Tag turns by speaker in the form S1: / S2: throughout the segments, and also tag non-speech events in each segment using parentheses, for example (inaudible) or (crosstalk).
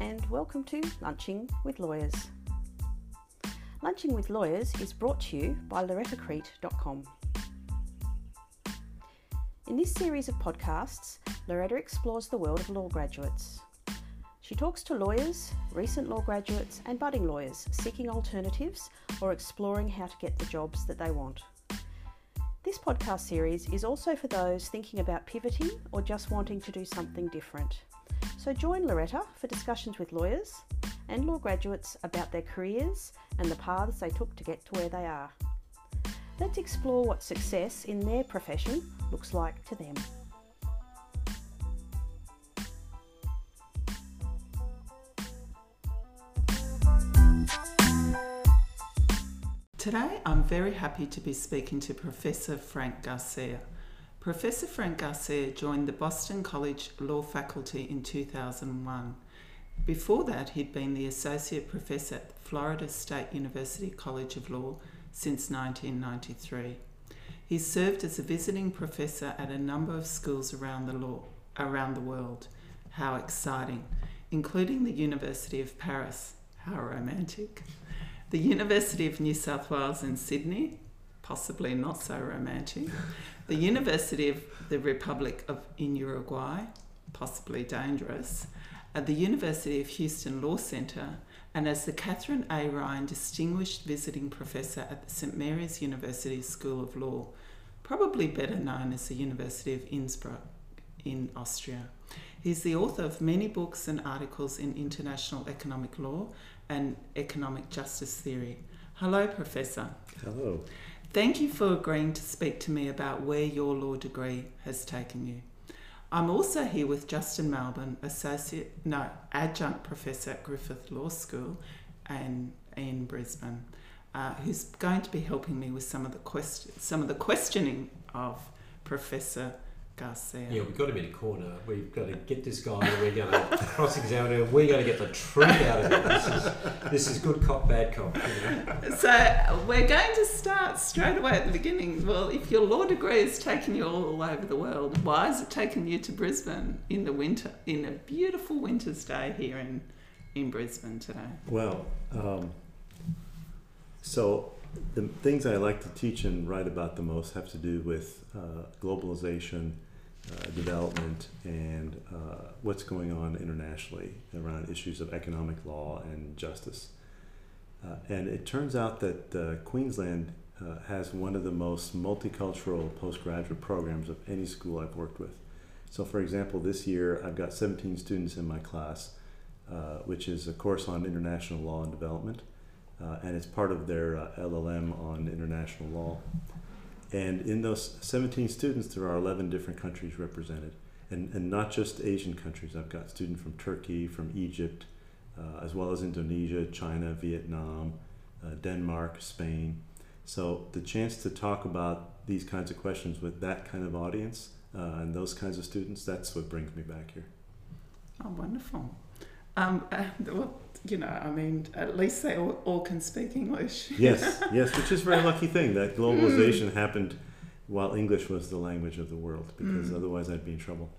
S1: And welcome to Lunching with Lawyers. Lunching with Lawyers is brought to you by lorettacrete.com. In this series of podcasts, Loretta explores the world of law graduates. She talks to lawyers, recent law graduates, and budding lawyers seeking alternatives or exploring how to get the jobs that they want. This podcast series is also for those thinking about pivoting or just wanting to do something different. So join Loretta for discussions with lawyers and law graduates about their careers and the paths they took to get to where they are. Let's explore what success in their profession looks like to them.
S2: Today, I'm very happy to be speaking to Professor Frank Garcia. Professor Frank Garcia joined the Boston College Law faculty in 2001. Before that, he'd been the Associate Professor at Florida State University College of Law since 1993. He served as a visiting professor at a number of schools around the, law, around the world. How exciting! Including the University of Paris. How romantic! The University of New South Wales in Sydney, possibly not so romantic. The University of the Republic of in Uruguay, possibly dangerous. At the University of Houston Law Centre, and as the Catherine A. Ryan Distinguished Visiting Professor at the St Mary's University School of Law, probably better known as the University of Innsbruck in Austria. He's the author of many books and articles in international economic law and economic justice theory. Hello, Professor.
S3: Hello.
S2: Thank you for agreeing to speak to me about where your law degree has taken you. I'm also here with Justin Malbon, associate, no, adjunct professor at Griffith Law School, and in Brisbane, uh, who's going to be helping me with some of the question, some of the questioning of Professor Garcia.
S4: Yeah, we've got him in a corner. We've got to get this guy. We're going (laughs) to cross-examine him. We're going to get the truth out of him. This is, this is good cop, bad cop. You know?
S2: So we're going to start straight away at the beginning. Well, if your law degree has taken you all over the world, why has it taken you to Brisbane in the winter, in a beautiful winter's day here in in Brisbane today?
S3: Well, um, so the things I like to teach and write about the most have to do with uh, globalization, uh, development, and uh, what's going on internationally around issues of economic law and justice. Uh, and it turns out that uh, Queensland uh, has one of the most multicultural postgraduate programs of any school I've worked with. So, for example, this year I've got 17 students in my class, which is a course on international law and development and it's part of their LLM on international law. And in those 17 students, there are 11 different countries represented, and, and not just Asian countries. I've got students from Turkey, from Egypt, uh, as well as Indonesia, China, Vietnam, uh, Denmark, Spain. So the chance to talk about these kinds of questions with that kind of audience uh, and those kinds of students, that's what brings me back here.
S2: Oh, wonderful. Um, uh, well, you know, I mean, at least they all, all can speak English.
S3: yes, (laughs) yes, which is a very lucky thing that globalization mm. happened while English was the language of the world, because mm. otherwise I'd be in trouble.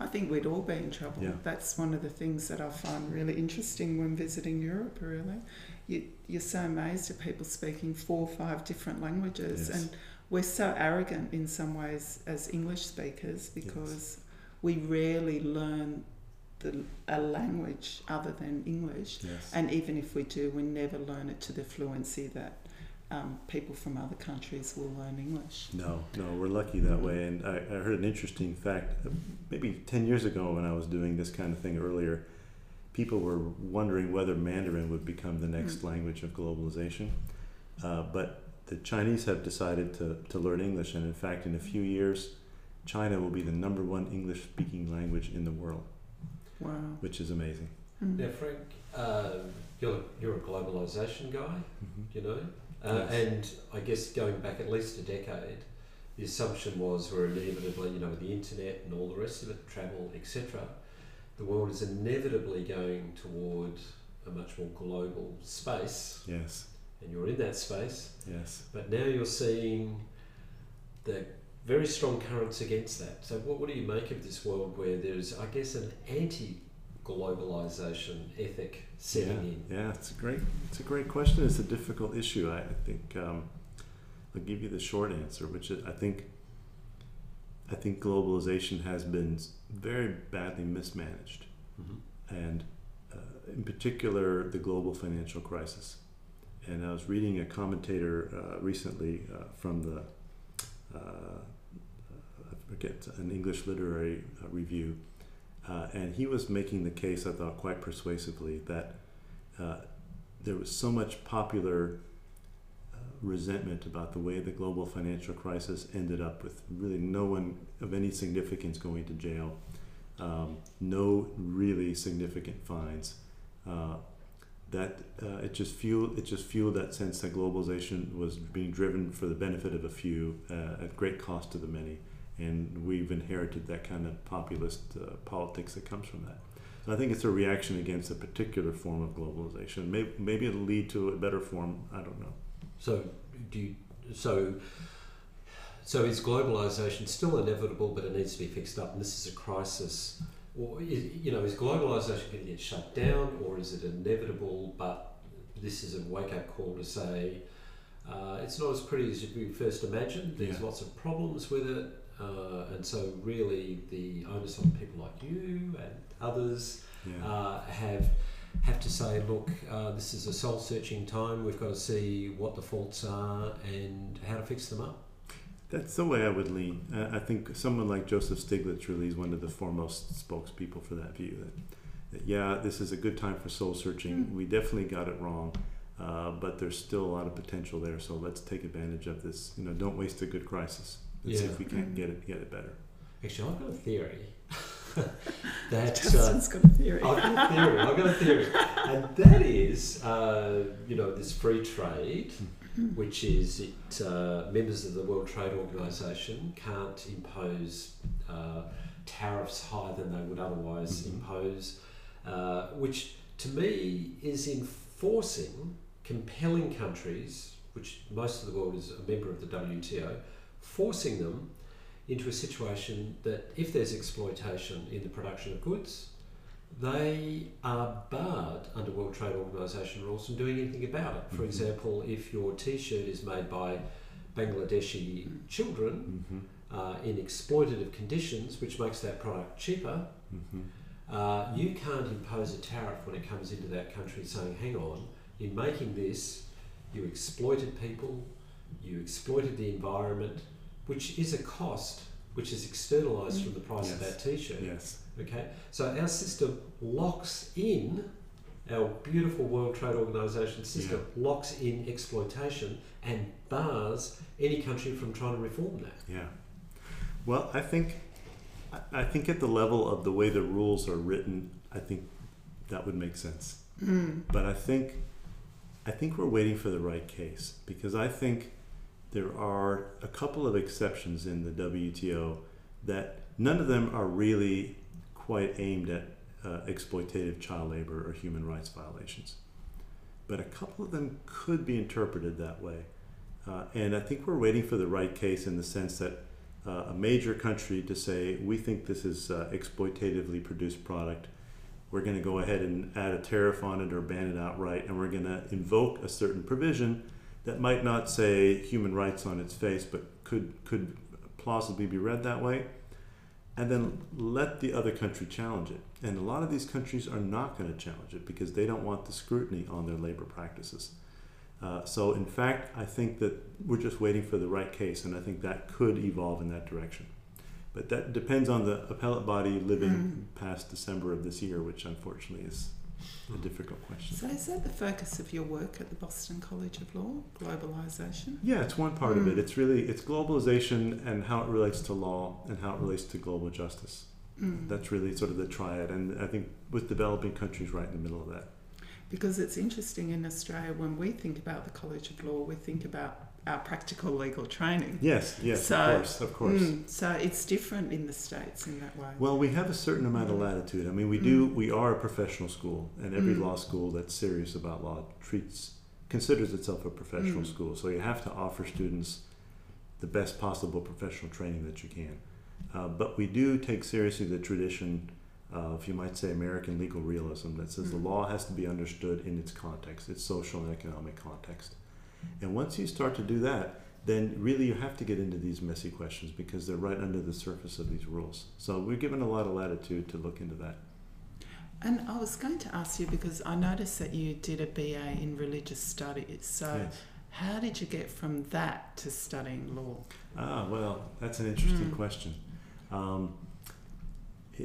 S2: I think we'd all be in trouble.
S3: Yeah.
S2: That's one of the things that I find really interesting when visiting Europe, really. You, you're so amazed at people speaking four or five different languages,
S3: yes.
S2: and we're so arrogant in some ways as English speakers because yes. we rarely learn the, a language other than English.
S3: Yes.
S2: And even if we do, we never learn it to the fluency that um, people from other countries will learn English.
S3: No, no, we're lucky that way. And I, I heard an interesting fact maybe 10 years ago when I was doing this kind of thing earlier. People were wondering whether Mandarin would become the next mm. language of globalization. Uh, but the Chinese have decided to, to learn English, and in fact, in a few years, China will be the number one English speaking language in the world.
S2: Wow.
S3: Which is amazing.
S4: Mm. Now, Frank, uh, you're, you're a globalisation guy, mm-hmm. you know, uh, yes. and I guess going back at least a decade, the assumption was we're inevitably, you know, with the internet and all the rest of it, travel, etc., the world is inevitably going toward a much more global space.
S3: Yes.
S4: And you're in that space.
S3: Yes.
S4: But now you're seeing the very strong currents against that. So, what, what do you make of this world where there's, I guess, an anti globalization ethic setting
S3: yeah, in? Yeah, it's a great it's a great question. It's a difficult issue. I, I think um, I'll give you the short answer, which is I think I think globalization has been very badly mismanaged, mm-hmm. and uh, in particular the global financial crisis. And I was reading a commentator uh, recently uh, from the I forget an English literary uh, review, uh, and he was making the case I thought quite persuasively that there was so much popular resentment about the way the global financial crisis ended up with really no one of any significance going to jail, um, no really significant fines. Uh, that uh, it just fueled it just fueled that sense that globalization was being driven for the benefit of a few uh, at great cost to the many, and we've inherited that kind of populist uh, politics that comes from that. So I think it's a reaction against a particular form of globalization. Maybe, maybe it'll lead to a better form. I don't know.
S4: So do you, so so is globalization still inevitable, but it needs to be fixed up, and this is a crisis? Or is, you know, is globalization going to get shut down, or is it inevitable? But this is a wake up call to say uh, it's not as pretty as you first imagined. There's yeah. lots of problems with it, uh, and so really the onus on people like you and others yeah. uh, have have to say, look, uh, this is a soul searching time. We've got to see what the faults are and how to fix them up.
S3: That's the way I would lean. Uh, I think someone like Joseph Stiglitz really is one of the foremost spokespeople for that view. That, that yeah, this is a good time for soul searching. Mm. We definitely got it wrong, uh, but there's still a lot of potential there. So let's take advantage of this. You know, don't waste a good crisis. Let's yeah. see if we can't mm. get it get it better.
S4: Actually, I've got a theory (laughs) that
S1: Justin's uh, got a theory.
S4: I've got a theory. I've got a theory, and that is, uh, you know, this free trade, which is it. Uh, members of the World Trade Organization can't impose uh, tariffs higher than they would otherwise mm-hmm. impose, uh, which to me is enforcing, compelling countries, which most of the world is a member of the WTO, forcing them into a situation that if there's exploitation in the production of goods, they are barred under World Trade Organization rules from doing anything about it. For mm-hmm. example, if your T-shirt is made by Bangladeshi children mm-hmm. uh, in exploitative conditions, which makes that product cheaper, mm-hmm. uh, you can't impose a tariff when it comes into that country saying, "Hang on, in making this, you exploited people, you exploited the environment." which is a cost which is externalized from the price yes. of that t-shirt.
S3: Yes.
S4: Okay. So our system locks in our beautiful World Trade Organization system yeah. locks in exploitation and bars any country from trying to reform that.
S3: Yeah. Well, I think I think at the level of the way the rules are written, I think that would make sense. Mm. But I think I think we're waiting for the right case because I think there are a couple of exceptions in the WTO that none of them are really quite aimed at uh, exploitative child labor or human rights violations. But a couple of them could be interpreted that way. Uh, and I think we're waiting for the right case in the sense that uh, a major country to say, we think this is uh, exploitatively produced product, we're going to go ahead and add a tariff on it or ban it outright, and we're going to invoke a certain provision that might not say human rights on its face, but could could plausibly be read that way, and then let the other country challenge it. And a lot of these countries are not going to challenge it because they don't want the scrutiny on their labor practices. Uh, so, in fact, I think that we're just waiting for the right case, and I think that could evolve in that direction. But that depends on the appellate body living mm. past December of this year, which unfortunately is a difficult question.
S2: So, is that the focus of your work at the Boston College of Law, globalization?
S3: Yeah, it's one part mm. of it. Mm. It's really it's globalization and how it relates to law and how it relates to global justice. Mm. That's really sort of the triad, and I think with developing countries right in the middle of that.
S2: Because it's interesting in Australia when we think about the College of Law, we think about our practical legal training.
S3: Yes, yes, so, of course, of course. Mm,
S2: so it's different in the states in that way.
S3: Well, we have a certain amount of mm. latitude. I mean, we do. Mm. We are a professional school, and every mm. law school that's serious about law treats considers itself a professional mm. school. So you have to offer students the best possible professional training that you can. Uh, but we do take seriously the tradition of, you might say, American legal realism that says the law has to be understood in its context, its social and economic context. And once you start to do that, then really you have to get into these messy questions because they're right under the surface of these rules. So we're given a lot of latitude to look into that.
S2: And I was going to ask you because I noticed that you did a BA in religious studies. So,
S3: Yes.
S2: how did you get from that to studying law?
S3: Ah, well, that's an interesting
S2: Mm.
S3: question. Um,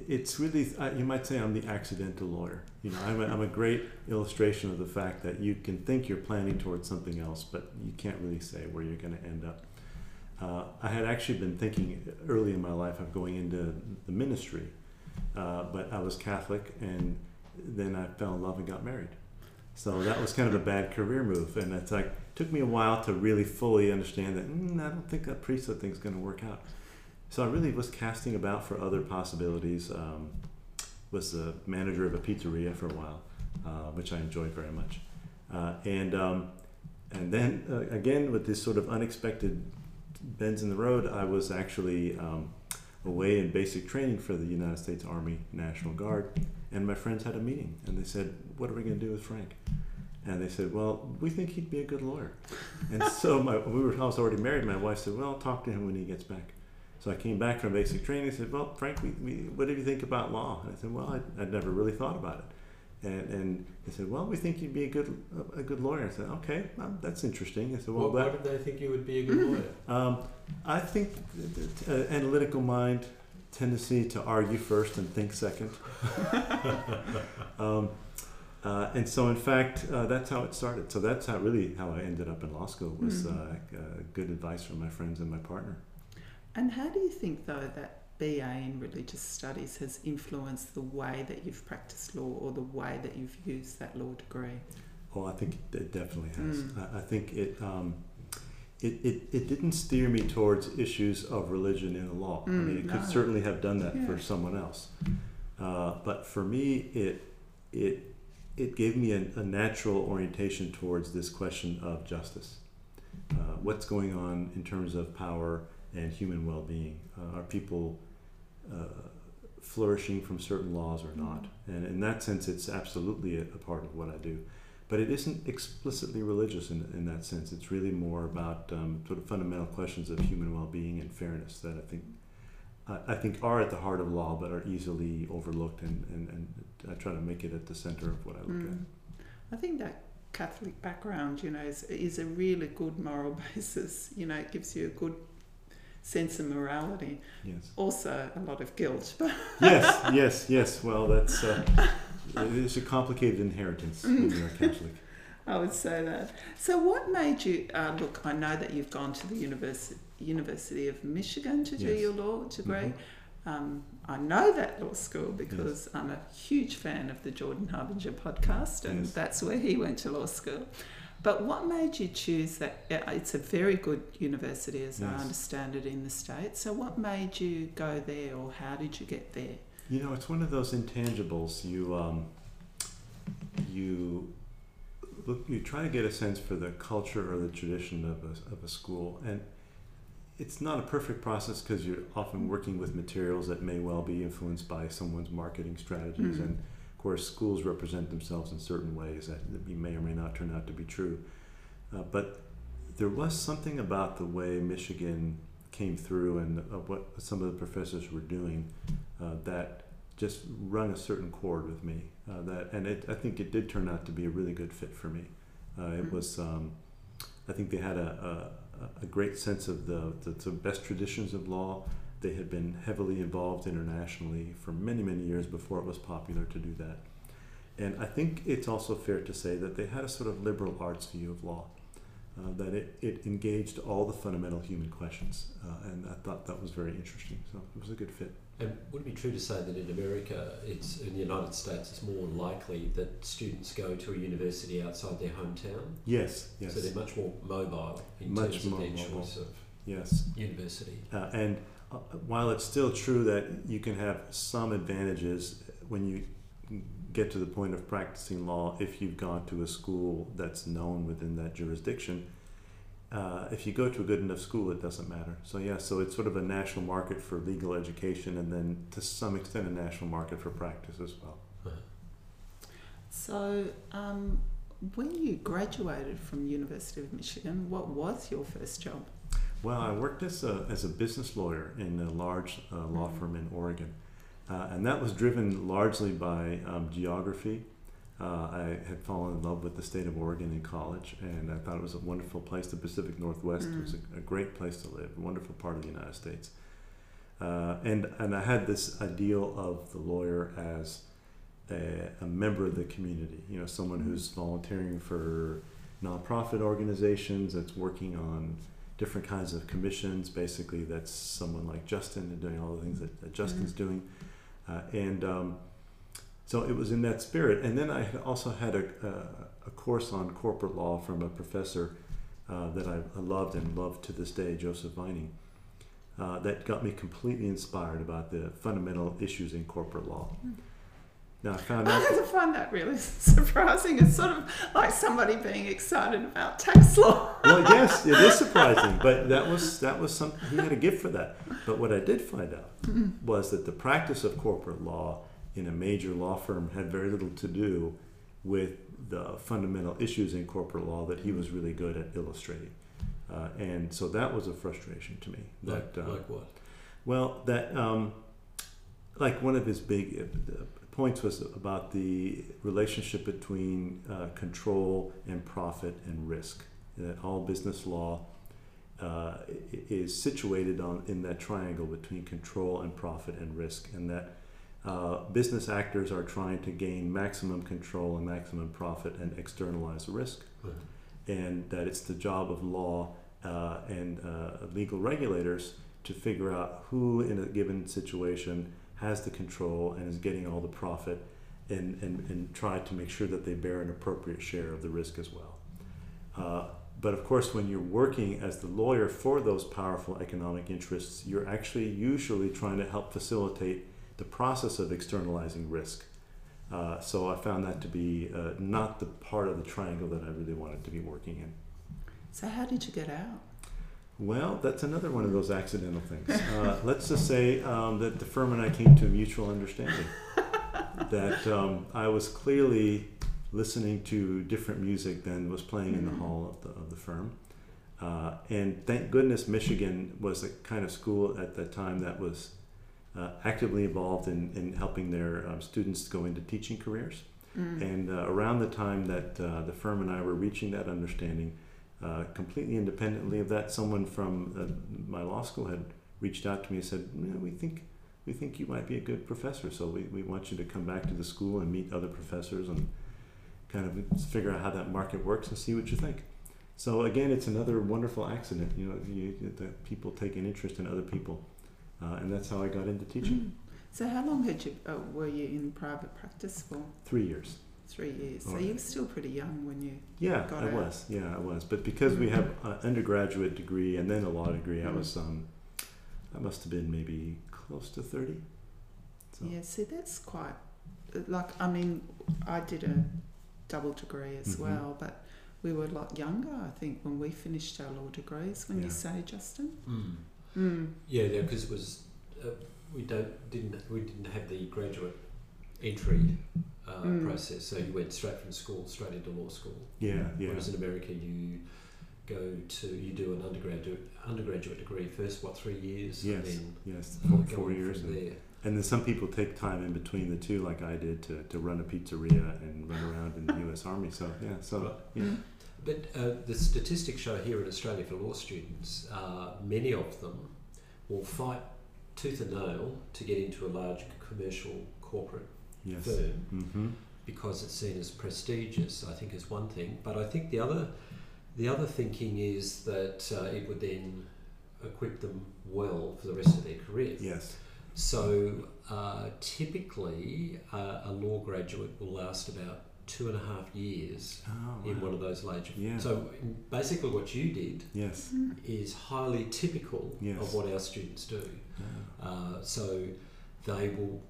S3: it's really, uh, you might say I'm the accidental lawyer. You know, I'm a, I'm a great illustration of the fact that you can think you're planning towards something else, but you can't really say where you're going to end up. Uh, I had actually been thinking early in my life of going into the ministry, uh, but I was Catholic, and then I fell in love and got married. So that was kind of a bad career move, and it's like took me a while to really fully understand that mm, I don't think that priesthood thing's going to work out. So I really was casting about for other possibilities. Um, was the manager of a pizzeria for a while, uh, which I enjoyed very much, uh, and um, and then uh, again with this sort of unexpected bends in the road, I was actually um, away in basic training for the United States Army National Guard, and my friends had a meeting, and they said, "What are we going to do with Frank?" And they said, "Well, we think he'd be a good lawyer." And so my, we were, I was already married. My wife said, "Well, I'll talk to him when he gets back." So I came back from basic training. and said, "Well, Frank, we, we, what do you think about law?" And I said, "Well, I, I'd never really thought about it." And, and they said, "Well, we think you'd be a good a, a good lawyer." I said, "Okay, well, that's interesting." I said, "Well,
S4: Why,
S3: that,
S4: why did they think you would be a good lawyer? (clears throat)
S3: um, I think uh, analytical mind tendency to argue first and think second. (laughs) um, uh, and so, in fact, uh, that's how it started. So that's how really how I ended up in law school was
S2: Mm.
S3: uh, uh, good advice from my friends and my partner.
S2: And how do you think, though, that BA in religious studies has influenced the way that you've practiced law or the way that you've used that law degree?
S3: Oh, I think it definitely has.
S2: Mm.
S3: I, think it, um, it, it it didn't steer me towards issues of religion in the law. I mean,
S2: Mm,
S3: it could certainly have done that for someone else, uh, but for me, it it it gave me a, a natural orientation towards this question of justice. Uh, what's going on in terms of power and human well-being? Uh, are people uh, flourishing from certain laws or not? And in that sense, it's absolutely a, a part of what I do. But it isn't explicitly religious in, in that sense. It's really more about um, sort of fundamental questions of human well-being and fairness that I think I, I think are at the heart of law, but are easily overlooked. And, and, and I try to make it at the center of what I look
S2: Mm. I think that Catholic background, you know, is, is a really good moral (laughs) basis. You know, it gives you a good sense of morality.
S3: Yes.
S2: Also, a lot of guilt.
S3: Yes, (laughs) yes, yes. Well, that's uh, it's a complicated inheritance when you're a Catholic. (laughs)
S2: I would say that. So, what made you uh, look? I know that you've gone to the University University of Michigan to do
S3: Yes.
S2: your law degree.
S3: Mhm.
S2: Um, I know that law school because I'm a huge fan of the Jordan Harbinger podcast, and
S3: Yes.
S2: that's where he went to law school. But what made you choose that? It's a very good university, as I understand it, in the States. So, what made you go there, or how did you get there?
S3: You know, it's one of those intangibles. You um, you look, you try to get a sense for the culture or the tradition of a, of a school, and it's not a perfect process because you're often working with materials that may well be influenced by someone's marketing strategies,
S2: Mhm.
S3: and of course, schools represent themselves in certain ways that may or may not turn out to be true. Uh, but there was something about the way Michigan came through and uh, what some of the professors were doing uh, that just rung a certain chord with me. Uh, that and it, I think it did turn out to be a really good fit for me. Uh, it
S2: Mhm.
S3: was, um, I think they had a, a, a great sense of the, the, the best traditions of law. They had been heavily involved internationally for many, many years before it was popular to do that. And I think it's also fair to say that they had a sort of liberal arts view of law, uh, that it, it engaged all the fundamental human questions. Uh, and I thought that was very interesting. So it was a good fit.
S4: And would it be true to say that in America, it's in the United States, it's more likely that students go to a university outside their hometown?
S3: Yes, yes,
S4: So they're much more mobile in
S3: Much
S4: terms of their
S3: mobile.
S4: choice of
S3: yes.
S4: university.
S3: Uh, and uh, while it's still true that you can have some advantages when you get to the point of practicing law if you've gone to a school that's known within that jurisdiction, uh, if you go to a good enough school, it doesn't matter. So yeah, so it's sort of a national market for legal education, and then to some extent a national market for practice as well.
S2: So, um, when you graduated from University of Michigan, what was your first job?
S3: Well, I worked as a, as a business lawyer in a large uh, law
S2: Mhm.
S3: firm in Oregon. Uh, and that was driven largely by um, geography. Uh, I had fallen in love with the state of Oregon in college, and I thought it was a wonderful place. The Pacific Northwest was a, a great place to live, a wonderful part of the United States. Uh, and, and I had this ideal of the lawyer as a, a member of the community, you know, someone who's volunteering for nonprofit organizations, that's working on different kinds of commissions. Basically, that's someone like Justin and doing all the things that, that Justin's doing. Uh, and um, so it was in that spirit. And then I had also had a, a, a course on corporate law from a professor uh, that I, I loved and love to this day, Joseph Vining, uh, that got me completely inspired about the fundamental issues in corporate law. Now I found out. (laughs)
S2: I find that really (laughs) surprising. It's sort of like somebody being excited about tax law.
S3: well, yes, (laughs) it is surprising, but that was that was some. He had a gift for that. But what I did find out was that the practice of corporate law in a major law firm had very little to do with the fundamental issues in corporate law that he was really good at illustrating. Uh, and so that was a frustration to me.
S4: Like,
S3: That uh,
S4: like what?
S3: well, that um, like one of his big uh, points was about the relationship between uh, control and profit and risk. That all business law uh, is situated on in that triangle between control and profit and risk, and that uh, business actors are trying to gain maximum control and maximum profit and externalize risk and that it's the job of law uh, and uh, legal regulators to figure out who in a given situation has the control and is getting all the profit and, and, and try to make sure that they bear an appropriate share of the risk as well. Uh, but of course, when you're working as the lawyer for those powerful economic interests, you're actually usually trying to help facilitate the process of externalizing risk. Uh, so I found that to be uh, not the part of the triangle that I really wanted to be working in.
S2: So how did you get out?
S3: Well, that's another one of those accidental things. Uh, (laughs) let's just say um, that the firm and I came to a mutual understanding (laughs) that um, I was clearly listening to different music than was playing in the
S2: Mhm.
S3: hall of the, of the firm. Uh, and thank goodness Michigan was the kind of school at that time that was uh, actively involved in, in helping their um, students go into teaching careers.
S2: Mm.
S3: And uh, around the time that uh, the firm and I were reaching that understanding, uh, completely independently of that, someone from uh, my law school had reached out to me and said, "Yeah, "We think we think you might be a good professor, so we, we want you to come back to the school and meet other professors and kind of figure out how that market works and see what you think." So again, it's another wonderful accident. You know, you, that people take an interest in other people, uh, and that's how I got into teaching.
S2: Mm. So how long had you uh, were you in private practice for?
S3: Three years.
S2: Three years. So
S3: Oh.
S2: you were still pretty young when you.
S3: Yeah,
S2: got it.
S3: I
S2: out.
S3: was. Yeah, I was. But because we have an undergraduate degree and then a law degree, I
S2: Mm.
S3: was um, I must have been maybe close to thirty. So
S2: Yeah. See, that's quite. Like I mean, I did a double degree as
S3: Mhm.
S2: well, but we were a lot younger. I think when we finished our law degrees. When
S3: Yeah.
S2: you say, Justin.
S4: Mm.
S2: Mm.
S4: Yeah, yeah, because it was uh, we don't didn't we didn't have the graduate entry uh,
S2: Mm.
S4: process, so you went straight from school straight into law school.
S3: yeah, yeah,
S4: Whereas in America, you go to you do an undergraduate undergraduate degree first, what three years,
S3: yes,
S4: and then
S3: yes, four,
S4: go
S3: four
S4: on
S3: years.
S4: from
S3: And,
S4: there.
S3: and then some people take time in between the two, like I did, to, to run a pizzeria and run around in the (laughs) U.S. Army. So yeah, so
S4: Right.
S3: yeah,
S2: Mm.
S4: But uh, the statistics show here in Australia for law students, uh, many of them will fight tooth and nail to get into a large commercial corporate
S3: yes,
S4: firm
S3: mm-hmm.
S4: because it's seen as prestigious. I think is one thing, but I think the other the other thinking is that uh, it would then equip them well for the rest of their career.
S3: yes,
S4: So uh, typically, uh, a law graduate will last about two and a half years
S3: oh,
S4: in
S3: wow.
S4: one of those large.
S3: Yeah.
S4: So basically, what you did
S3: yes,
S4: is highly typical
S3: Yes.
S4: of what our students do.
S3: Yeah.
S4: Uh, so they will,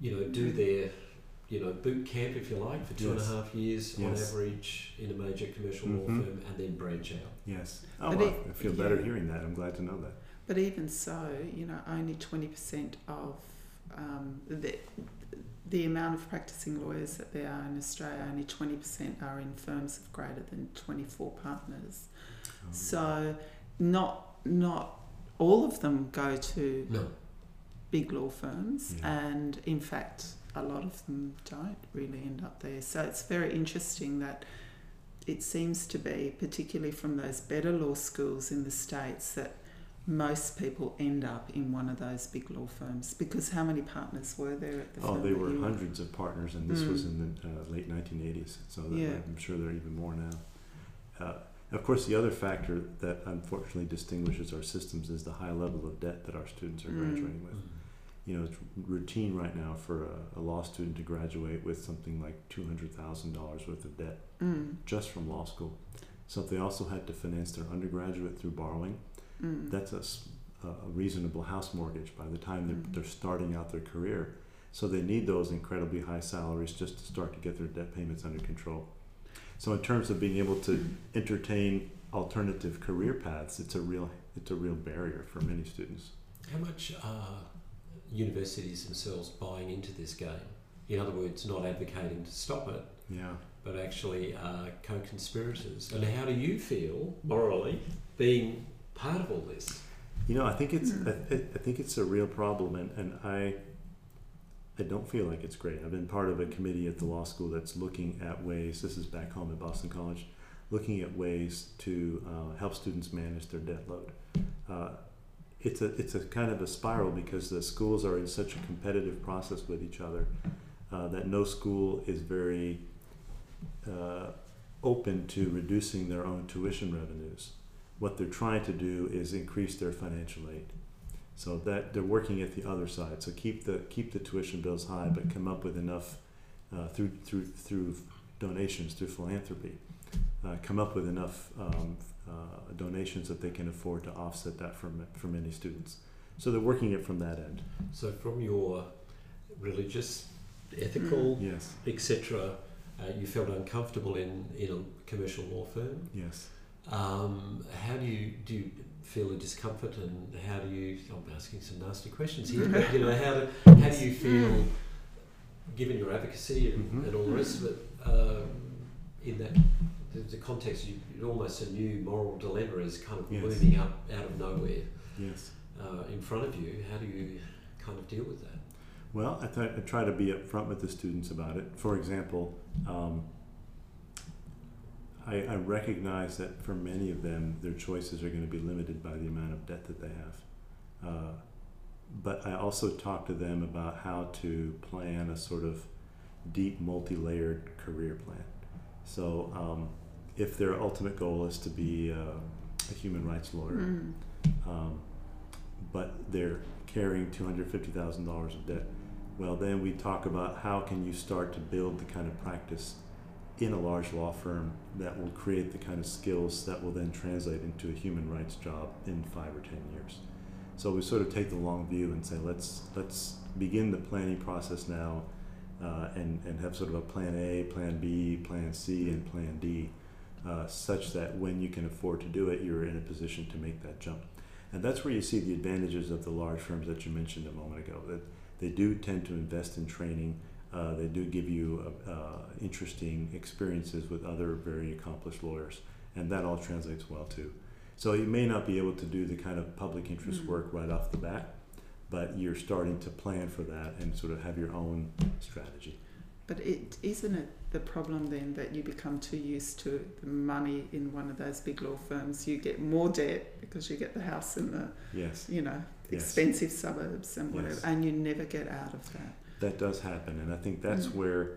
S4: you know, do their, you know, boot camp, if you like, for two and a half years on average in a major commercial law
S3: Mhm.
S4: firm, and then branch out.
S3: Yes. Oh, well,
S2: it-
S3: I feel better
S2: yeah.
S3: hearing that. I'm glad to know that.
S2: But even so, you know, only 20% of um, the, the amount of practicing lawyers that there are in Australia, only 20% are in firms of greater than 24 partners.
S3: Um,
S2: So, not, not all of them go to
S4: No.
S2: Big law firms,
S3: Yeah.
S2: and in fact, a lot of them don't really end up there. So, it's very interesting that it seems to be, particularly from those better law schools in the States, that most people end up in one of those big law firms because how many partners were there at the
S3: Oh,
S2: firm
S3: they were hundreds of partners, and this was
S2: Mm.
S3: in the uh, late 1980s. So
S2: Yeah.
S3: I'm sure there are even more now. Uh, of course, the other factor that unfortunately distinguishes our systems is the high level of debt that our students are
S2: Mm.
S3: graduating with. You know, it's routine right now for a, a law student to graduate with something like $200,000 worth of debt
S2: Mm,
S3: just from law school. So if they also had to finance their undergraduate through borrowing,
S2: mm,
S3: that's a reasonable house mortgage by the time they're,
S2: Mm.
S3: they're starting out their career. So they need those incredibly high salaries just to start to get their debt payments under control. So in terms of being able to entertain alternative career paths, it's a real it's a real barrier for many students.
S4: How much are universities themselves buying into this game? In other words, not advocating to stop it,
S3: Yeah.
S4: but actually are co-conspirators. And how do you feel morally being part of all this?
S3: You know, I think it's
S2: Mm.
S3: I, I- I think it's a real problem, and, and I I don't feel like it's great. I've been part of a committee at the law school that's looking at ways. This is back home at Boston College, looking at ways to uh, help students manage their debt load. Uh, it's a it's a kind of a spiral because the schools are in such a competitive process with each other uh, that no school is very uh, open to reducing their own tuition revenues what they're trying to do is increase their financial aid. So that they're working at the other side. So keep the keep the tuition bills high, but come up with enough uh, through through through donations through philanthropy. Uh, come up with enough um, uh, donations that they can afford to offset that from for many students. So they're working it from that end.
S4: So, from your religious, ethical,
S3: Yes.
S4: etc., uh, you felt uncomfortable in, in a commercial law firm.
S3: Yes.
S4: Um, how do you do? You feel a discomfort, and how do you? I'm asking some nasty questions here, but you know, how do how do you feel, given your advocacy and,
S3: Mhm.
S4: and all the rest of it, um, in that the, the context? You, almost a new moral dilemma is kind of
S3: Yes.
S4: looming up out of nowhere
S3: Yes.
S4: uh, in front of you. How do you kind of deal with that?
S3: Well, I, th- I try to be upfront with the students about it. For example, um, I, I recognize that for many of them, their choices are going to be limited by the amount of debt that they have. Uh, but I also talk to them about how to plan a sort of deep, multi layered career plan. So, um, if their ultimate goal is to be uh, a human rights lawyer,
S2: mm,
S3: um, but they're carrying $250,000 of debt. Well, then we talk about how can you start to build the kind of practice in a large law firm that will create the kind of skills that will then translate into a human rights job in five or ten years. So we sort of take the long view and say let's let's begin the planning process now, uh, and and have sort of a plan A, plan B, plan C, and plan D, uh, such that when you can afford to do it, you're in a position to make that jump. And that's where you see the advantages of the large firms that you mentioned a moment ago. That they do tend to invest in training. Uh, they do give you uh, uh, interesting experiences with other very accomplished lawyers, and that all translates well too. So you may not be able to do the kind of public interest
S2: Mm.
S3: work right off the bat, but you're starting to plan for that and sort of have your own strategy.
S2: But it isn't it the problem then that you become too used to the money in one of those big law firms? You get more debt because you get the house in the
S3: Yes,
S2: you know
S3: Yes.
S2: expensive suburbs and whatever,
S3: Yes.
S2: and you never get out of that.
S3: that does happen, and I think that's
S2: Mm.
S3: where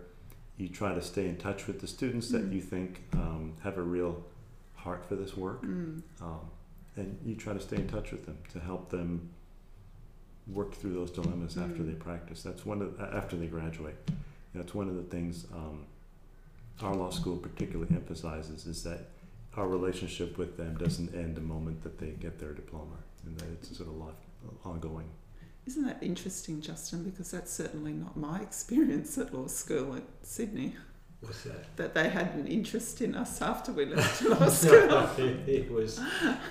S3: you try to stay in touch with the students that
S2: Mm.
S3: you think um, have a real heart for this work.
S2: Mm.
S3: um, and you try to stay in touch with them to help them work through those dilemmas after
S2: Mm.
S3: they practice. That's one of after they graduate. That's one of the things um, our law school particularly emphasizes is that our relationship with them doesn't end the moment that they get their diploma, and that it's sort of life, ongoing.
S2: Isn't that interesting, Justin? Because that's certainly not my (laughs) experience at law school at Sydney.
S4: What's that?
S2: That they had an interest in us after we left (laughs) law school.
S4: it was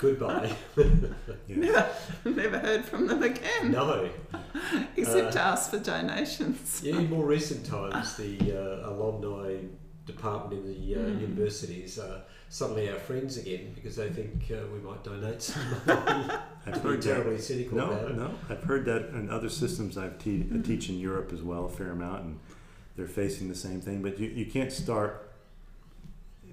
S4: goodbye. (laughs)
S3: Yes.
S2: Never, never heard from them again,
S4: No.
S2: except
S4: Uh,
S2: to ask for donations.
S4: Yeah, in more recent times, the uh, alumni department in the uh,
S2: Mm.
S4: universities are suddenly our friends again because they think uh, we might donate some money. (laughs)
S3: I've
S4: to be
S3: heard that.
S4: terribly cynical
S3: No,
S4: about it.
S3: no, I've heard that in other systems I've te- I
S2: Mhm.
S3: teach in Europe as well, a fair amount, and they're facing the same thing. But you, you can't start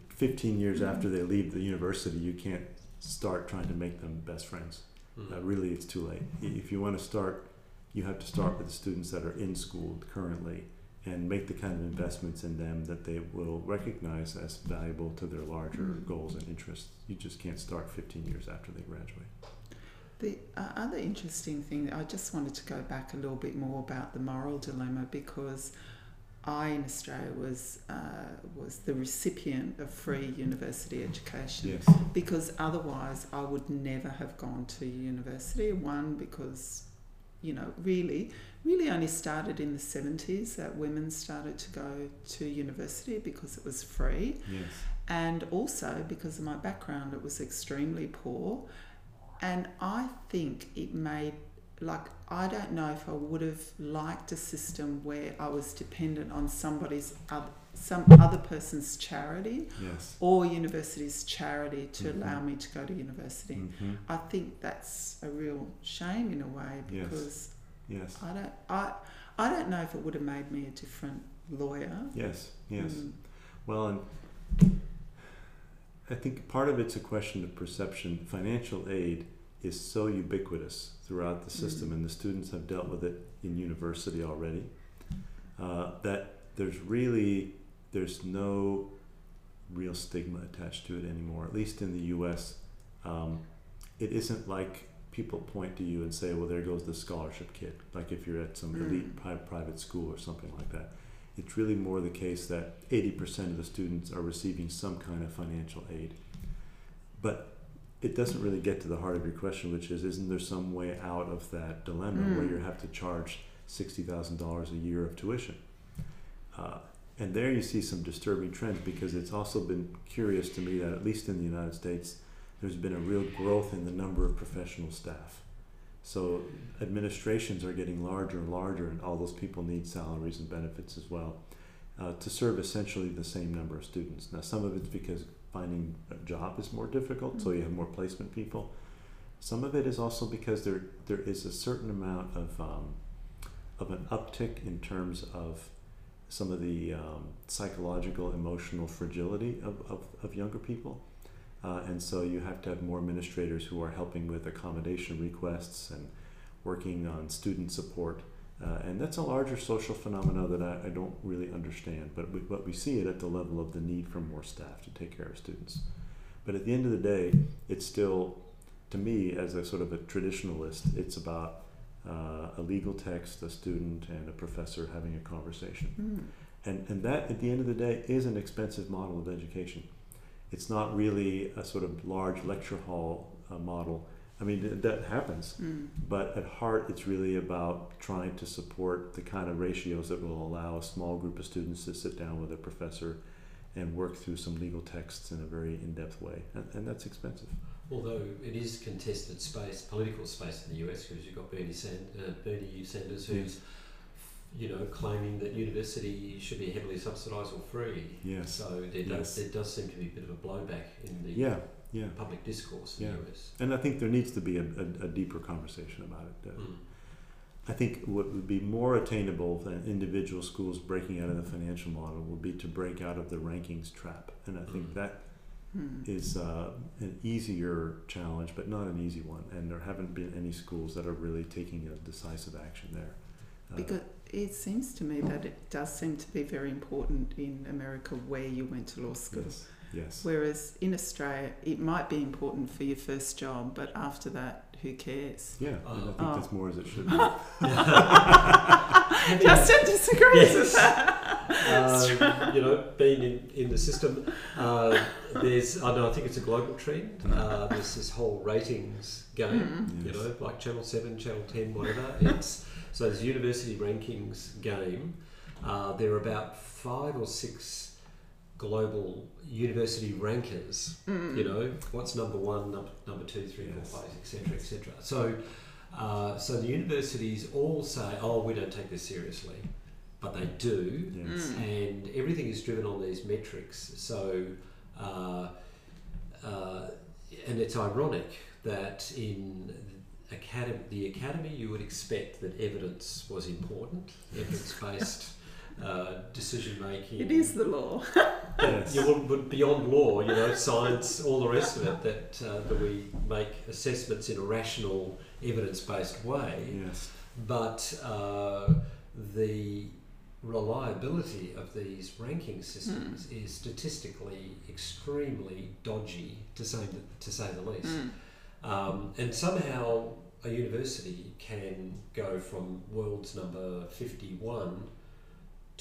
S3: 15 years
S2: Mhm.
S3: after they leave the university, you can't start trying to make them best friends.
S4: Mm.
S3: Uh, really, it's too late. If you want to start, you have to start with the students that are in school currently and make the kind of investments in them that they will recognize as valuable to their larger
S2: Mm.
S3: goals and interests. You just can't start 15 years after they graduate.
S2: The uh, other interesting thing, I just wanted to go back a little bit more about the moral dilemma because I in Australia was uh, was the recipient of free university education
S3: Yes.
S2: because otherwise I would never have gone to university. One because you know really really only started in the 70s that women started to go to university because it was free
S3: Yes.
S2: and also because of my background, it was extremely poor. And I think it made, like, I don't know if I would have liked a system where I was dependent on somebody's, other, some other person's charity
S3: Yes.
S2: or university's charity to
S3: Mhm.
S2: allow me to go to university.
S3: hmm
S2: I think that's a real shame in a way
S3: Yes.
S2: because
S3: Yes.
S2: I don't, I, I don't know if it would have made me a different lawyer.
S3: Yes. Yes.
S2: Mm.
S3: Well, and I think part of it's a question of perception. Financial aid is so ubiquitous throughout the system,
S2: Mm.
S3: and the students have dealt with it in university already. Uh, that there's really there's no real stigma attached to it anymore. At least in the U.S., um, it isn't like people point to you and say, "Well, there goes the scholarship kid." Like if you're at some
S2: Mm.
S3: elite pri- private school or something like that it's really more the case that 80% of the students are receiving some kind of financial aid. But it doesn't really get to the heart of your question, which is isn't there some way out of that dilemma where
S2: Mm.
S3: you have to charge $60,000 a year of tuition? Uh, and there you see some disturbing trends because it's also been curious to me that, at least in the United States, there's been a real growth in the number of professional staff. So administrations are getting larger and larger, and all those people need salaries and benefits as well uh, to serve essentially the same number of students. Now, some of it's because finding a job is more difficult, so you have more placement people. Some of it is also because there there is a certain amount of um, of an uptick in terms of some of the um, psychological, emotional fragility of, of, of younger people. Uh, and so you have to have more administrators who are helping with accommodation requests and working on student support. Uh, and that's a larger social phenomena that I, I don't really understand, but we, but we see it at the level of the need for more staff to take care of students. But at the end of the day, it's still, to me, as a sort of a traditionalist, it's about uh, a legal text, a student, and a professor having a conversation.
S2: Mm.
S3: And, and that, at the end of the day, is an expensive model of education. It's not really a sort of large lecture hall uh, model. I mean, that happens,
S2: Mm.
S3: but at heart, it's really about trying to support the kind of ratios that will allow a small group of students to sit down with a professor and work through some legal texts in a very in depth way. And, and that's expensive.
S4: Although it is contested space, political space in the US, because you've got Bernie, Sand, uh, Bernie Sanders, who's you know claiming that university should be heavily subsidised or free.
S3: Yes.
S4: So there does there does seem to be a bit of a blowback in the
S3: Yeah, yeah.
S4: public discourse in
S3: Yeah.
S4: the US.
S3: And I think there needs to be a, a, a deeper conversation about it. Uh,
S4: Mm.
S3: I think what would be more attainable than individual schools breaking out of the financial model would be to break out of the rankings trap. And I think
S4: Mm.
S3: that
S2: Mm.
S3: is uh, an easier challenge, but not an easy one. And there haven't been any schools that are really taking a decisive action there. Uh,
S2: Because it seems to me that it does seem to be very important in America where you went to law school.
S3: yes, yes,
S2: Whereas in Australia, it might be important for your first job, but after that, who cares?
S3: yeah. and I think
S2: Oh.
S3: that's more as it should be. (laughs)
S2: Justin disagrees with
S4: Yes.
S2: that.
S4: um, you know, being in, in the system. Uh, there's, I know, I think it's a global trend. Uh, there's this whole ratings game,
S2: Mm.
S4: you
S3: Yes.
S4: know, like Channel 7, Channel 10, whatever. (laughs) It's So there's university rankings game. Uh, there are about five or six global university rankers.
S2: Mm.
S4: You know, what's number one, number, number two, three,
S3: Yes.
S4: four, five, etc., etc. So, uh, so the universities all say, "Oh, we don't take this seriously," but they do,
S3: Yes.
S2: Mm.
S4: and everything is driven on these metrics. So, uh, uh, and it's ironic that in academy, the academy, you would expect that evidence was important, evidence-based (laughs) uh, decision making.
S2: It is the law. (laughs)
S3: Yes.
S4: You would, but beyond law, you know, science, all the rest of it, that, uh, that we make assessments in a rational, evidence-based way.
S3: Yes.
S4: But uh, the reliability of these ranking systems is statistically extremely dodgy, to say the, to say the least.
S2: Mm.
S4: Um, and somehow a university can go from world's number 51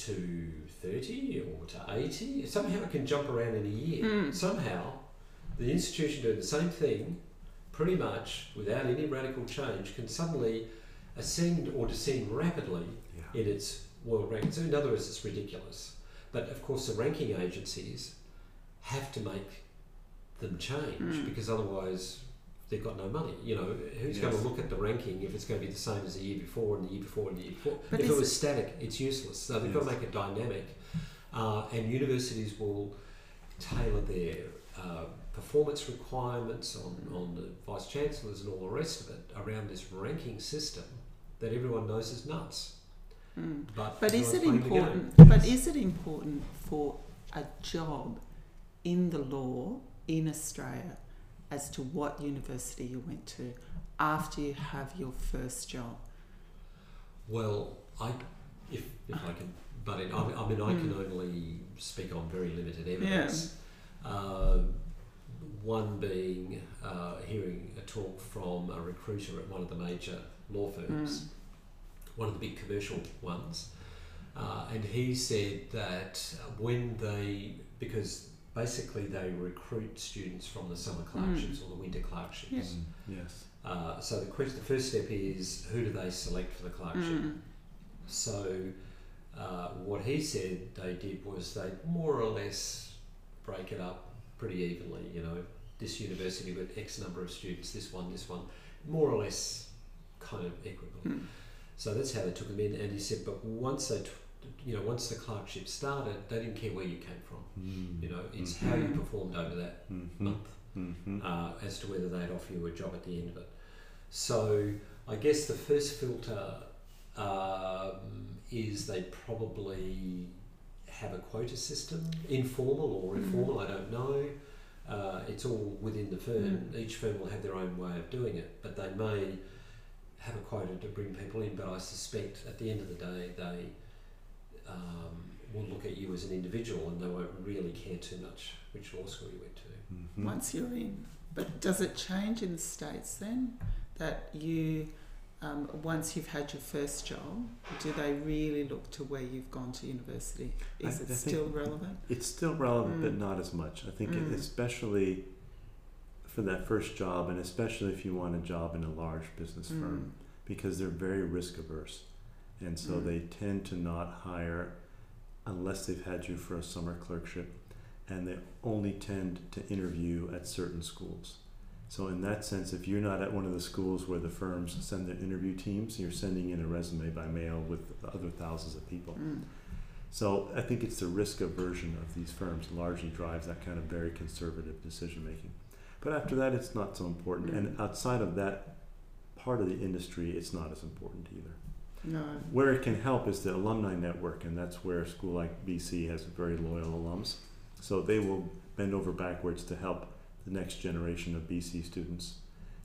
S4: to 30 or to 80. Somehow it can jump around in a year.
S2: Mm.
S4: Somehow the institution doing the same thing, pretty much without any radical change, can suddenly ascend or descend rapidly
S3: Yeah.
S4: in its world ranking. So in other words, it's ridiculous. But of course, the ranking agencies have to make them change
S2: Mm.
S4: because otherwise they've got no money. You know, who's going to look at the ranking if it's going to be the same as the year before and the year before and the year before?
S2: But
S4: if it was static, it's useless. So they've got to make it dynamic. Uh, and universities will tailor their uh, performance requirements on, on the vice chancellors and all the rest of it around this ranking system that everyone knows is nuts.
S2: Mm.
S4: But,
S2: But is it
S4: playing the
S2: important? But is it important for a job in the law in Australia as to what university you went to after you have your first job?
S4: Well, I, if, if I can butt in, I, mean- I mean, I can
S2: Mm.
S4: only speak on very limited evidence. Uh, one being uh, hearing a talk from a recruiter at one of the major law firms, one of the big commercial ones, uh, and he said that when they, because basically they recruit students from the summer clerkships or the winter clerkships.
S2: Yeah.
S3: Mm, Yes.
S4: Uh, so the question, the first step is who do they select for the clerkship?
S2: Mm.
S4: So, uh, what he said they did was they more or less break it up pretty evenly. You know, this university with X number of students, this one, this one, more or less kind of equitable.
S2: Mm.
S4: So that's how they took them in. And he said, but once they, t- you know, once the clerkship started, they didn't care where you came from.
S3: Mm.
S4: You know, it's how you performed over that
S3: Mhm.
S4: month
S3: Mhm.
S4: uh, as to whether they'd offer you a job at the end of it. So I guess the first filter um, is they probably have a quota system, informal or informal, I don't know. Uh, it's all within the firm. Each firm will have their own way of doing it, but they may have a quota to bring people in. But I suspect at the end of the day, they um, will look at you as an individual and they won't really care too much which law school you went to.
S3: Mhm.
S2: Once you're in. But does it change in the States then? That you, um, once you've had your first job, do they really look to where you've gone to university? Is
S3: I
S2: it
S3: think-
S2: still relevant?
S3: It's still relevant, but
S2: Mm.
S3: not as much. I think,
S2: Mm.
S3: especially for that first job, and especially if you want a job in a large business firm,
S2: Mm.
S3: because they're very risk averse, and so
S2: Mm.
S3: they tend to not hire unless they've had you for a summer clerkship, and they only tend to interview at certain schools. So in that sense, if you're not at one of the schools where the firms send their interview teams, you're sending in a resume by mail with other thousands of people.
S2: Mm.
S3: So I think it's the risk aversion of these firms largely drives that kind of very conservative decision making. But after that, it's not so important. And outside of that part of the industry, it's not as important either.
S2: No.
S3: Where it can help is the alumni network, and that's where a school like BC has very loyal alums. So they will bend over backwards to help the next generation of BC students.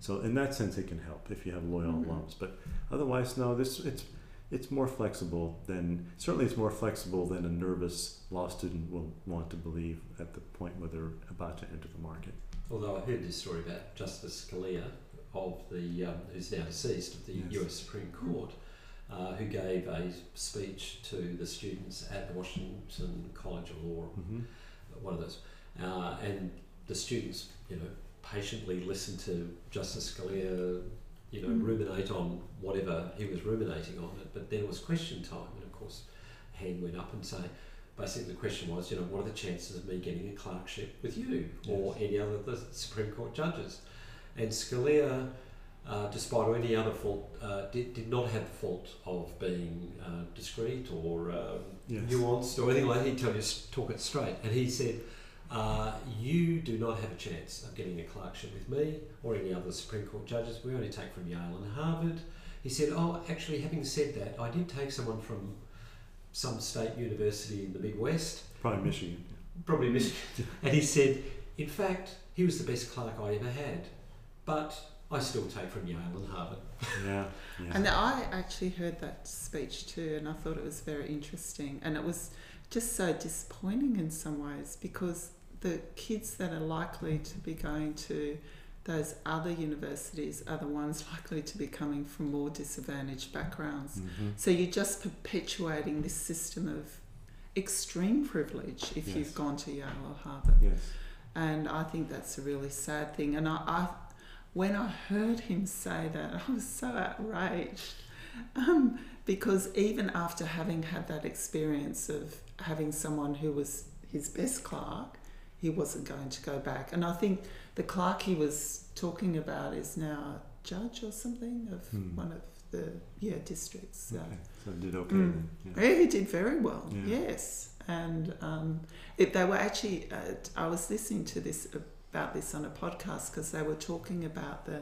S3: So in that sense, it can help if you have loyal
S2: Mhm.
S3: alums. But otherwise, no. This it's it's more flexible than certainly it's more flexible than a nervous law student will want to believe at the point where they're about to enter the market.
S4: Although I heard this story about Justice Scalia of the um, who's now deceased of the
S3: Yes.
S4: U.S. Supreme Court, uh, who gave a speech to the students at the Washington College of Law,
S3: hmm
S4: one of those, uh, and the students, you know, patiently listened to Justice Scalia, you know,
S1: Mm.
S4: ruminate on whatever he was ruminating on it. But then it was question time, and of course, hand went up and say, basically the question was, you know, what are the chances of me getting a clerkship with you or any other of the Supreme Court judges? And Scalia, uh, despite any other fault, uh, did, did not have the fault of being uh, discreet or um,
S3: Yes.
S4: nuanced or anything like that. He'd tell you, talk it straight. And he said, uh, You do not have a chance of getting a clerkship with me or any other Supreme Court judges. We only take from Yale and Harvard. He said, Oh, actually, having said that, I did take someone from some state university in the Midwest,
S3: Probably Michigan.
S4: probably Michigan. and he said, In fact, he was the best clerk I ever had. But I still take from Yale and Harvard.
S3: Yeah. yeah. (laughs)
S2: And I actually heard that speech too, and I thought it was very interesting. And it was just so disappointing in some ways because the kids that are likely to be going to those other universities are the ones (laughs) likely to be coming from more disadvantaged backgrounds.
S3: Mhm.
S2: So you're just perpetuating this system of extreme privilege if
S3: Yes.
S2: you've gone to Yale or Harvard
S3: Yes.
S2: and I think that's a really sad thing. And I, I when I heard him say that, I was so outraged um, because even after having had that experience of having someone who was his best clerk, he wasn't going to go back. And I think the clerk he was talking about is now a judge or something of
S3: Hmm.
S2: one of the yeah districts. So.
S3: Okay. So did okay
S2: Mm.
S3: Yeah.
S2: Yeah, he did very well.
S3: Yeah.
S2: Yes, and um, it, they were actually. Uh, I was listening to this about this on a podcast because they were talking about the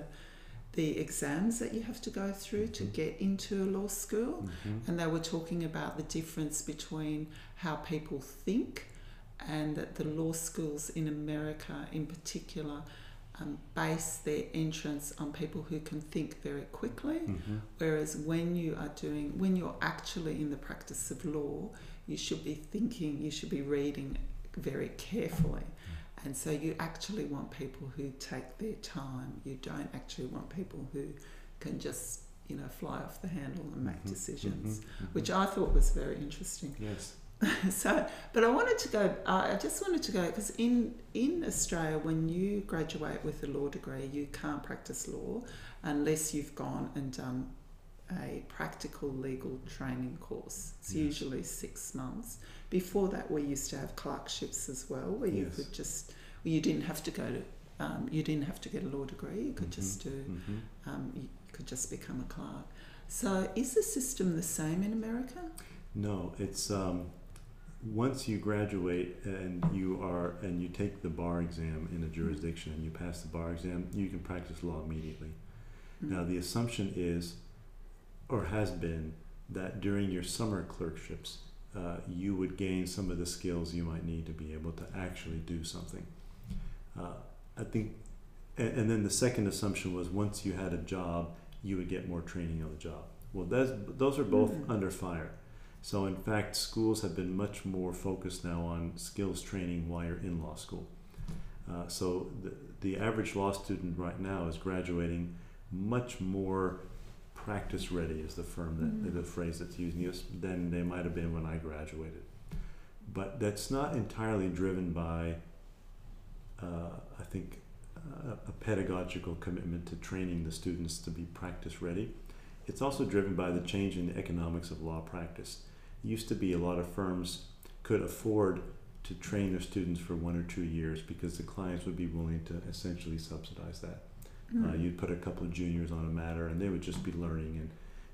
S2: the exams that you have to go through to
S3: Mhm.
S2: get into a law school,
S3: Mhm.
S2: and they were talking about the difference between how people think, and that the law schools in America, in particular. Um, base their entrance on people who can think very quickly,
S3: Mhm.
S2: Whereas when you are doing, when you're actually in the practice of law, you should be thinking, you should be reading very carefully. And so you actually want people who take their time. You don't actually want people who can just, you know, fly off the handle and make
S3: Mhm.
S2: decisions,
S3: Mhm. Mhm.
S2: which I thought was very interesting.
S3: Yes. (laughs)
S2: so, but I wanted to go. Uh, I just wanted to go because in in Australia, when you graduate with a law degree, you can't practice law unless you've gone and done a practical legal training course. It's
S3: Yes.
S2: usually six months. Before that, we used to have clerkships as well, where you could just you didn't have to go to. Um, you didn't have to get a law degree. You could
S3: Mhm.
S2: just do.
S3: Mhm.
S2: Um, you could just become a clerk. So, is the system the same in America?
S3: No, it's um, once you graduate and you are and you take the bar exam in a jurisdiction and you pass the bar exam, you can practice law immediately.
S2: Mm.
S3: Now the assumption is, or has been, that during your summer clerkships, uh, you would gain some of the skills you might need to be able to actually do something. Uh, I think, and, and then the second assumption was once you had a job, you would get more training on the job. Well, that's, those are both
S2: Mm.
S3: under fire. So in fact, schools have been much more focused now on skills training while you're in law school. Uh, so the, the average law student right now is graduating much more practice ready is the firm that
S2: Mhm.
S3: the phrase that's used than they might have been when I graduated. But that's not entirely driven by, uh, I think, uh, a pedagogical commitment to training the students to be practice ready. It's also driven by the change in the economics of law practice. It used to be a lot of firms could afford to train their students for one or two years because the clients would be willing to essentially subsidize that. Uh,
S2: Mm.
S3: you'd put a couple of juniors on a matter and they would just be learning and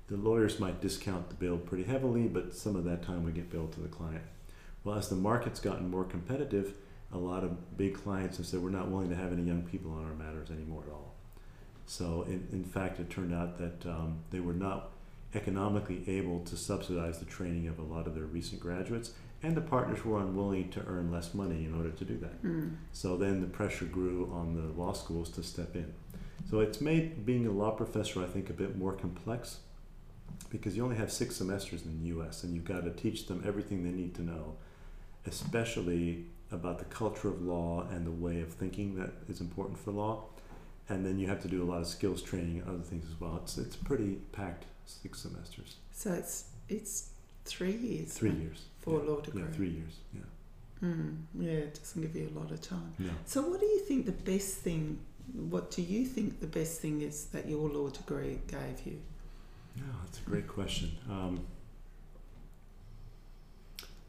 S3: the lawyers might discount the bill pretty heavily but some of that time would get billed to the client well as the market's gotten more competitive a lot of big clients have said we're not willing to have any young people on our matters anymore at all so in, in fact it turned out that um, they were not economically able to subsidize the training of a lot of their recent graduates and the partners were unwilling to earn less money in order to do that
S2: Mm.
S3: so then the pressure grew on the law schools to step in. So it's made being a law professor, I think, a bit more complex because you only have six semesters in the US and you've got to teach them everything they need to know, especially about the culture of law and the way of thinking that is important for law. and then you have to do a lot of skills training and other things as well. It's it's pretty packed six semesters.
S2: So it's it's three years.
S3: Three years.
S2: for
S3: yeah.
S2: a law degree.
S3: Yeah, three years. Yeah.
S2: Mm, yeah, it doesn't give you a lot of time.
S3: No.
S2: So, what do you think the best thing? What do you think the best thing is that your law degree gave you?
S3: No, that's a great question. Um,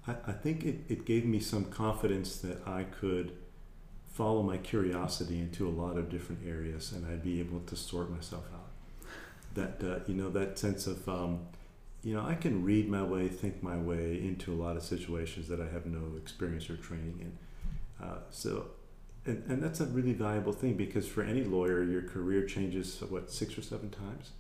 S3: I, I think it, it gave me some confidence that I could follow my curiosity into a lot of different areas and I'd be able to sort myself out. That, uh, you know, that sense of, um, you know, I can read my way, think my way into a lot of situations that I have no experience or training in. Uh, so, and, and that's a really valuable thing because for any lawyer, your career changes, what, six or seven times?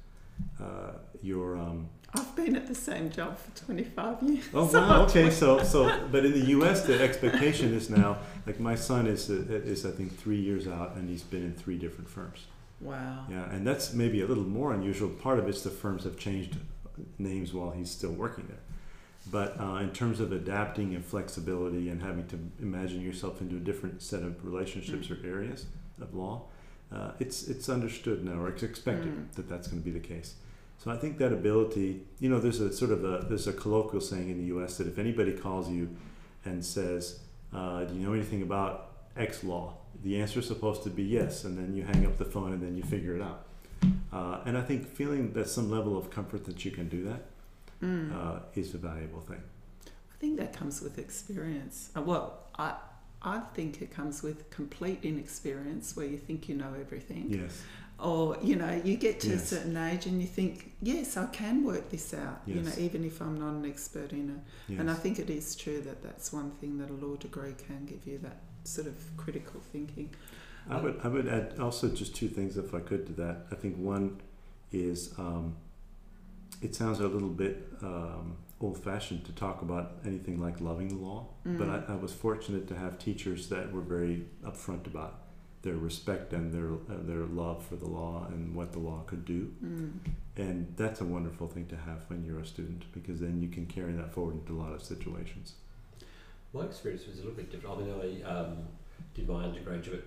S3: Uh, your um,
S2: I've been at the same job for 25 years.
S3: oh (laughs) wow okay so so but in the U.S. the expectation is now like my son is uh, is I think three years out and he's been in three different firms
S2: Wow.
S3: yeah and that's maybe a little more unusual part of it's the firms have changed names while he's still working there but uh, in terms of adapting and flexibility and having to imagine yourself into a different set of relationships or areas of law uh, it's it's understood now or it's expected
S2: Mm.
S3: that that's going to be the case so I think that ability, you know, there's a sort of a there's a colloquial saying in the U.S. that if anybody calls you and says, uh, "Do you know anything about X law?" the answer is supposed to be yes, and then you hang up the phone and then you figure it out. Uh, and I think feeling that some level of comfort that you can do that
S2: Mm.
S3: uh, is a valuable thing.
S2: I think that comes with experience. Uh, well, I I think it comes with complete inexperience, where you think you know everything,
S3: Yes,
S2: or you know you get to a certain age and you think, yes, I can work this out. You know, even if I'm not an expert in it.
S3: yes.
S2: And I think it is true that that's one thing that a law degree can give you that sort of critical thinking.
S3: I would I would add also just two things if I could to that. I think one is um, it sounds a little bit um, old fashioned to talk about anything like loving the law, but
S2: Mm.
S3: I, I was fortunate to have teachers that were very upfront about their respect and their uh, their love for the law and what the law could do,
S2: Mm.
S3: and that's a wonderful thing to have when you're a student because then you can carry that forward into a lot of situations.
S4: My experience was a little bit different. I mean, I um, did my undergraduate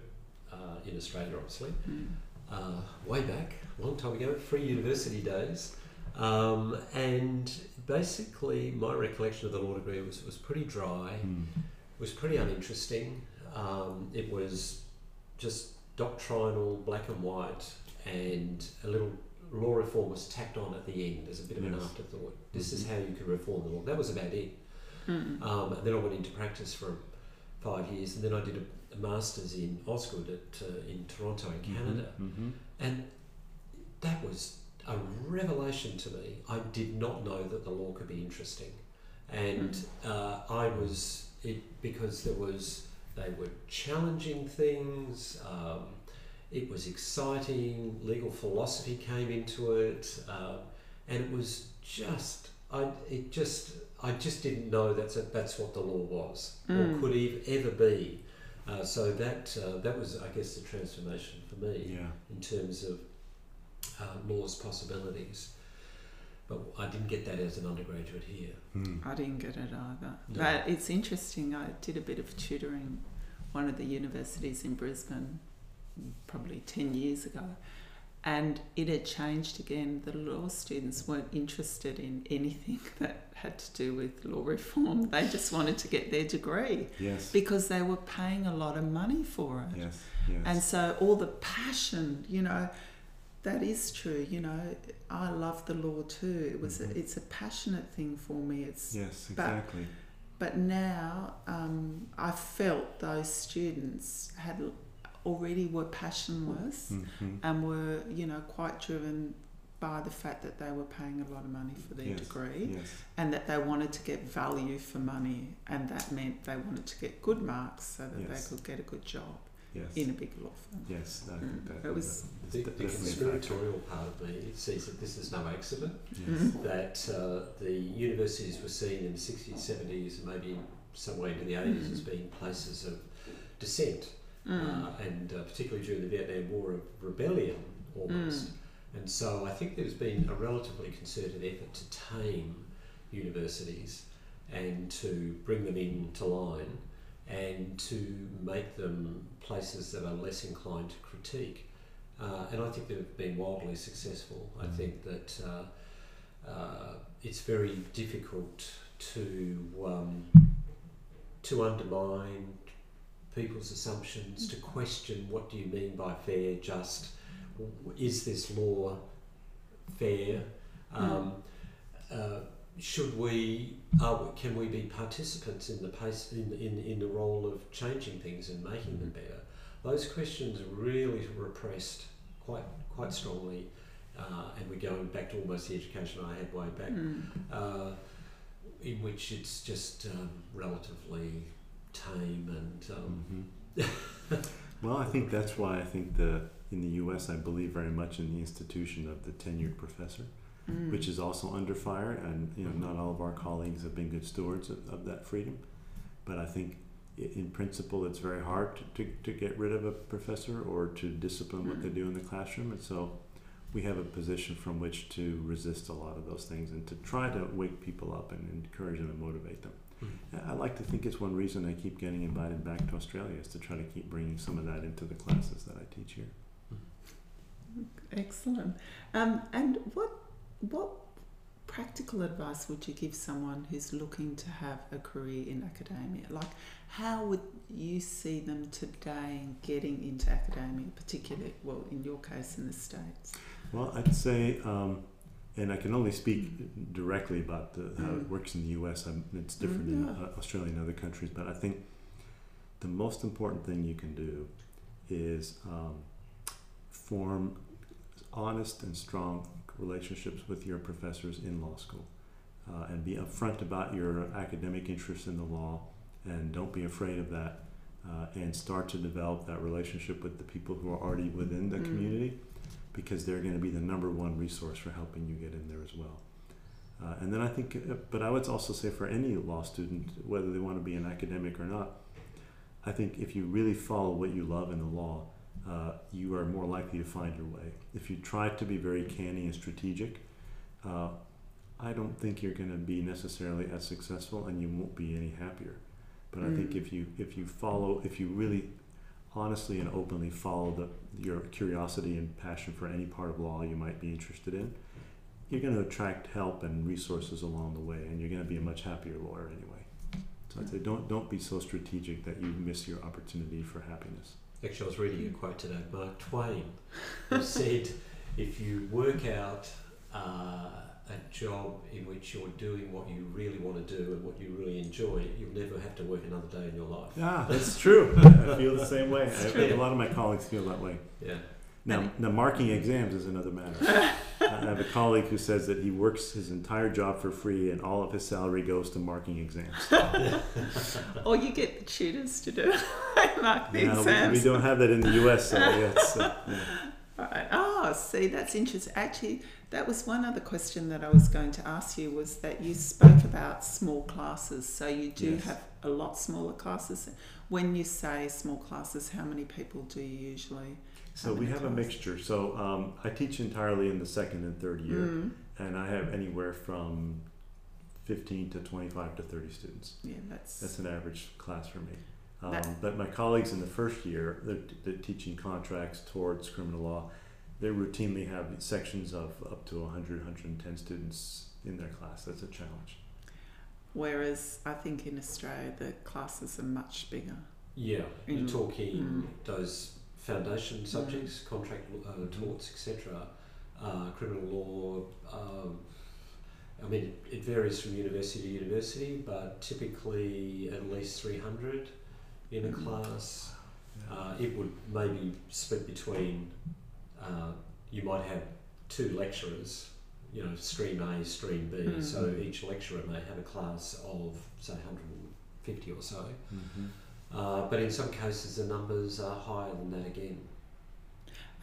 S4: uh, in Australia, obviously,
S2: Mm.
S4: uh, way back, a long time ago, free university days. Um, and basically, my recollection of the law degree was, was pretty dry, was pretty uninteresting. Um, it was just doctrinal, black and white, and a little law reform was tacked on at the end as a bit of an afterthought. This is
S3: Mhm.
S4: how you can reform the law. That was about it.
S2: Mm.
S4: Um, and then I went into practice for five years, and then I did a, a master's in Osgoode at, uh, in Toronto, in Canada.
S3: Mm-hmm.
S4: And that was a revelation to me. I did not know that the law could be interesting. And uh, I was, it because there was, they were challenging things, um, it was exciting, legal philosophy came into it, um, and it was just, I, it just, I just didn't know that's, a, that's what the law was
S2: Mm.
S4: or could ev- ever be. Uh, so that uh, that was, I guess, the transformation for me
S3: Yeah.
S4: in terms of uh, law's possibilities. But I didn't get that as an undergraduate here.
S3: Mm.
S2: I didn't get it either.
S4: No.
S2: But it's interesting. I did a bit of tutoring one of the universities in Brisbane probably 10 years ago. And it had changed again. The law students weren't interested in anything (laughs) that had to do with law reform. They just wanted to get their degree
S3: Yes.
S2: because they were paying a lot of money for it.
S3: Yes. Yes.
S2: And so all the passion, you know, that is true. You know, I love the law too. It was
S3: Mhm.
S2: a, it's a passionate thing for me. It's
S3: yes.
S2: but-
S3: Exactly.
S2: but now um, I felt those students had already were passionless
S3: Mhm.
S2: and were you know quite driven by the fact that they were paying a lot of money for their
S3: Yes.
S2: degree
S3: Yes.
S2: and that they wanted to get value for money and that meant they wanted to get good marks so that
S3: Yes.
S2: they could get a good job
S3: Yes.
S2: in a big law firm.
S3: Yes. I
S2: Mm.
S3: think that
S2: It was-
S4: The, the
S3: definitely a factor.
S4: conspiratorial part of me sees that this is no accident.
S3: Yes.
S2: Mhm.
S4: That uh, the universities were seen in the 60s, 70s, and maybe somewhere into the 80s as
S2: Mm.
S4: being places of dissent.
S2: Mm.
S4: uh, and uh, particularly during the Vietnam War of rebellion almost.
S2: Mm.
S4: And so I think there's been a relatively concerted effort to tame universities and to bring them into line and to make them places that are less inclined to critique. uh, and I think they've been wildly successful. I
S3: Mm.
S4: think that uh, uh, it's very difficult to um, to undermine people's assumptions, to question what do you mean by fair, just, is this law fair? Um, uh, should we, are, we- can we be participants in the pace, in, in, in the role of changing things and making them better? Those questions are really repressed quite quite strongly, uh, and we're going back to almost the education I had way back,
S2: Mm.
S4: uh, in which it's just um, relatively tame and um,
S3: Mhm. (laughs) well, I think that's why I think the in the U.S. I believe very much in the institution of the tenured professor,
S2: Mm.
S3: which is also under fire, and you know not all of our colleagues have been good stewards of, of that freedom. But I think in principle it's very hard to, to, to get rid of a professor or to discipline what they do in the classroom, and so we have a position from which to resist a lot of those things and to try to wake people up and encourage them and motivate them. I like to think it's one reason I keep getting invited back to Australia is to try to keep bringing some of that into the classes that I teach here.
S2: Excellent. Um, and what what practical advice would you give someone who's looking to have a career in academia? Like, how would you see them today in getting into academia, particularly, well, in your case, in the States?
S3: Well, I'd say, um, and I can only speak directly about the, how it
S2: Mm.
S3: works in the U.S. I'm, it's different
S2: Mm,
S3: in uh, Australia and other countries, but I think the most important thing you can do is um, form honest and strong relationships with your professors in law school, uh, and be upfront about your academic interests in the law, and don't be afraid of that, uh, and start to develop that relationship with the people who are already within the
S2: Mm.
S3: community because they're going to be the number one resource for helping you get in there as well. Uh, and then I think, uh, but I would also say for any law student, whether they want to be an academic or not, I think if you really follow what you love in the law, uh, you are more likely to find your way. If you try to be very canny and strategic, uh, I don't think you're going to be necessarily as successful, and you won't be any happier. But I think
S2: Mm.
S3: if you if you follow, if you really honestly and openly follow the, your curiosity and passion for any part of law you might be interested in, you're going to attract help and resources along the way, and you're going to be a much happier lawyer anyway. So I'd say don't don't be so strategic that you miss your opportunity for happiness.
S4: Actually, I was reading a quote today, Mark Twain, who (laughs) said, if you work out uh, a job in which you're doing what you really want to do and what you really enjoy, you'll never have to work another day in your life.
S3: Yeah, that's true. I feel the same way. I,
S2: true.
S3: a lot of my colleagues feel that way.
S4: Yeah.
S3: Now, now, marking exams is another matter. (laughs) I have a colleague who says that he works his entire job for free and all of his salary goes to marking exams. (laughs)
S2: Or you get the tutors to do (laughs) mark the
S3: Now, we,
S2: exams.
S3: we don't have that in the US, so yes. Uh, yeah.
S2: Right. Oh, see, that's interesting. Actually, that was one other question that I was going to ask you was that you spoke about small classes. So you do
S3: Yes.
S2: have a lot smaller classes. When you say small classes, how many people do you usually?
S3: So we have a mixture. So um, I teach entirely in the second and third year,
S2: Mm,
S3: and I have anywhere from 15 to 25 to 30 students.
S2: yeah, that's,
S3: That's an average class for me. Um,
S2: That-
S3: but my colleagues in the first year, they're, they're teaching contracts torts criminal law. They routinely have sections of up to 100, 110 students in their class. That's a challenge.
S2: whereas I think in Australia the classes are much bigger.
S4: Yeah, you're
S2: Mm.
S4: talking
S2: Mm.
S4: those foundation subjects, contract uh, torts, etc., uh, criminal law. Um, I mean, it, it varies from university to university, but typically at least 300 in a
S2: Mm.
S4: class. Uh, it would maybe split between, uh, you might have two lecturers, you know, stream A, stream B,
S2: Mm.
S4: so each lecturer may have a class of, say, 150 or so.
S3: Mm-hmm.
S4: Uh, but in some cases, the numbers are higher than that again.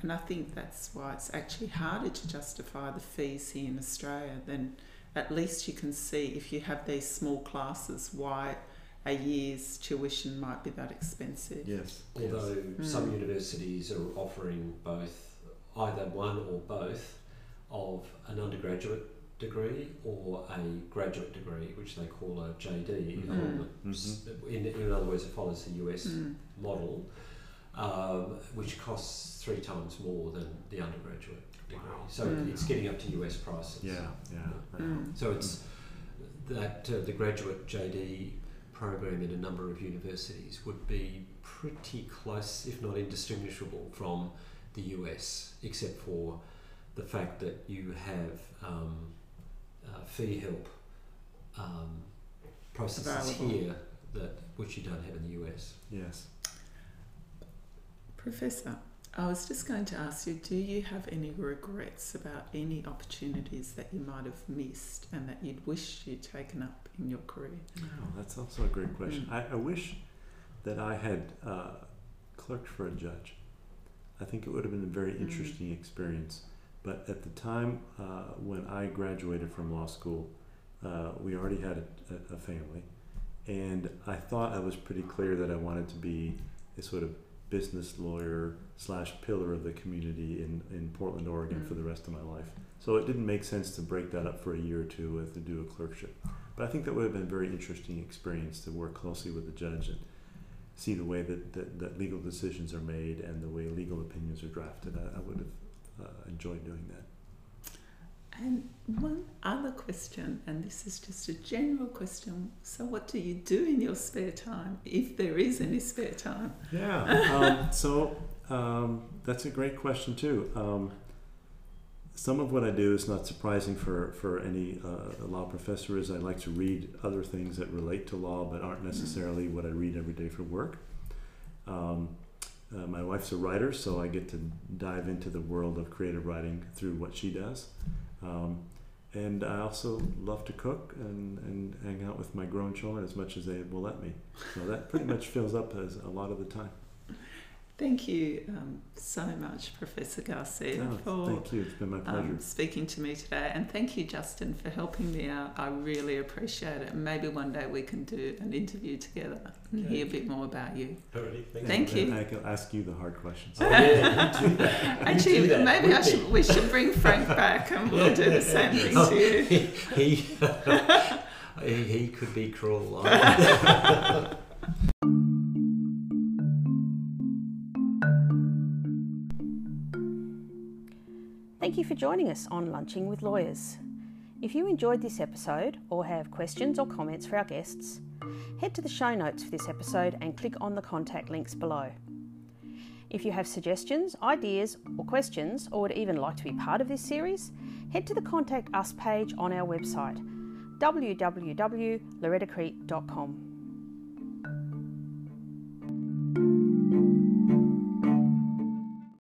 S2: And I think that's why it's actually harder to justify the fees here in Australia than at least you can see if you have these small classes why a year's tuition might be that expensive.
S3: Yes.
S4: Although
S2: yes.
S4: some
S2: Mm.
S4: universities are offering both, either one or both, of an undergraduate degree or a graduate degree, which they call a JD. On the-
S3: Mhm.
S4: In, in other words, it follows the US
S2: Mm.
S4: model. um, which costs three times more than the undergraduate degree. So
S2: Mm.
S4: it's getting up to US prices.
S3: Yeah, yeah.
S2: Mm.
S4: So it's that uh, the graduate JD program in a number of universities would be pretty close, if not indistinguishable, from the US, except for the fact that you have um, uh, fee help um, processes
S2: Available.
S4: here that which you don't have in the US.
S3: Yes.
S2: Professor, I was just going to ask you do you have any regrets about any opportunities that you might have missed and that you'd wished you'd taken up in your career?
S3: Oh, that's also a great question.
S2: Mm.
S3: I, I wish that I had uh, clerked for a judge. I think it would have been a very
S2: Mm.
S3: interesting experience. But at the time uh, when I graduated from law school, uh, we already had a, a, family, and I thought I was pretty clear that I wanted to be a sort of business lawyer slash pillar of the community in, in Portland, Oregon
S2: Mm.
S3: for the rest of my life. So it didn't make sense to break that up for a year or two with to do a clerkship. But I think that would have been a very interesting experience to work closely with the judge and see the way that, that, that legal decisions are made and the way legal opinions are drafted. I, I would have uh, enjoyed doing that.
S2: And one other question, and this is just a general question. So, what do you do in your spare time, if there is any spare time?
S3: Yeah. (laughs) um, so um, that's a great question too. Um, some of what I do is not surprising for for any uh, law professor. Is I like to read other things that relate to law, but aren't necessarily what I read every day for work. Um, uh, my wife's a writer, so I get to dive into the world of creative writing through what she does. Um, and I also love to cook and, and hang out with my grown children as much as they will let me. So that pretty much fills up as a lot of the time.
S2: Thank you um, so much, Professor Garcia,
S3: Oh,
S2: for
S3: thank you. It's been my pleasure.
S2: um, speaking to me today. And thank you, Justin, for helping me out. I really appreciate it. Maybe one day we can do an interview together and hear a bit more about you.
S4: Already,
S2: Thank
S3: And
S2: you.
S3: I can ask you the hard questions.
S4: Oh yeah, you do that. (laughs) You
S2: Actually,
S4: do that,
S2: maybe I should, we should bring Frank back and we'll do the same thing to you.
S4: he, (laughs) he, he could be cruel. (laughs)
S1: Thank you for joining us on Lunching with Lawyers. If you enjoyed this episode or have questions or comments for our guests, head to the show notes for this episode and click on the contact links below. If you have suggestions, ideas, or questions, or would even like to be part of this series, head to the Contact Us page on our website www.lorettacrete.com.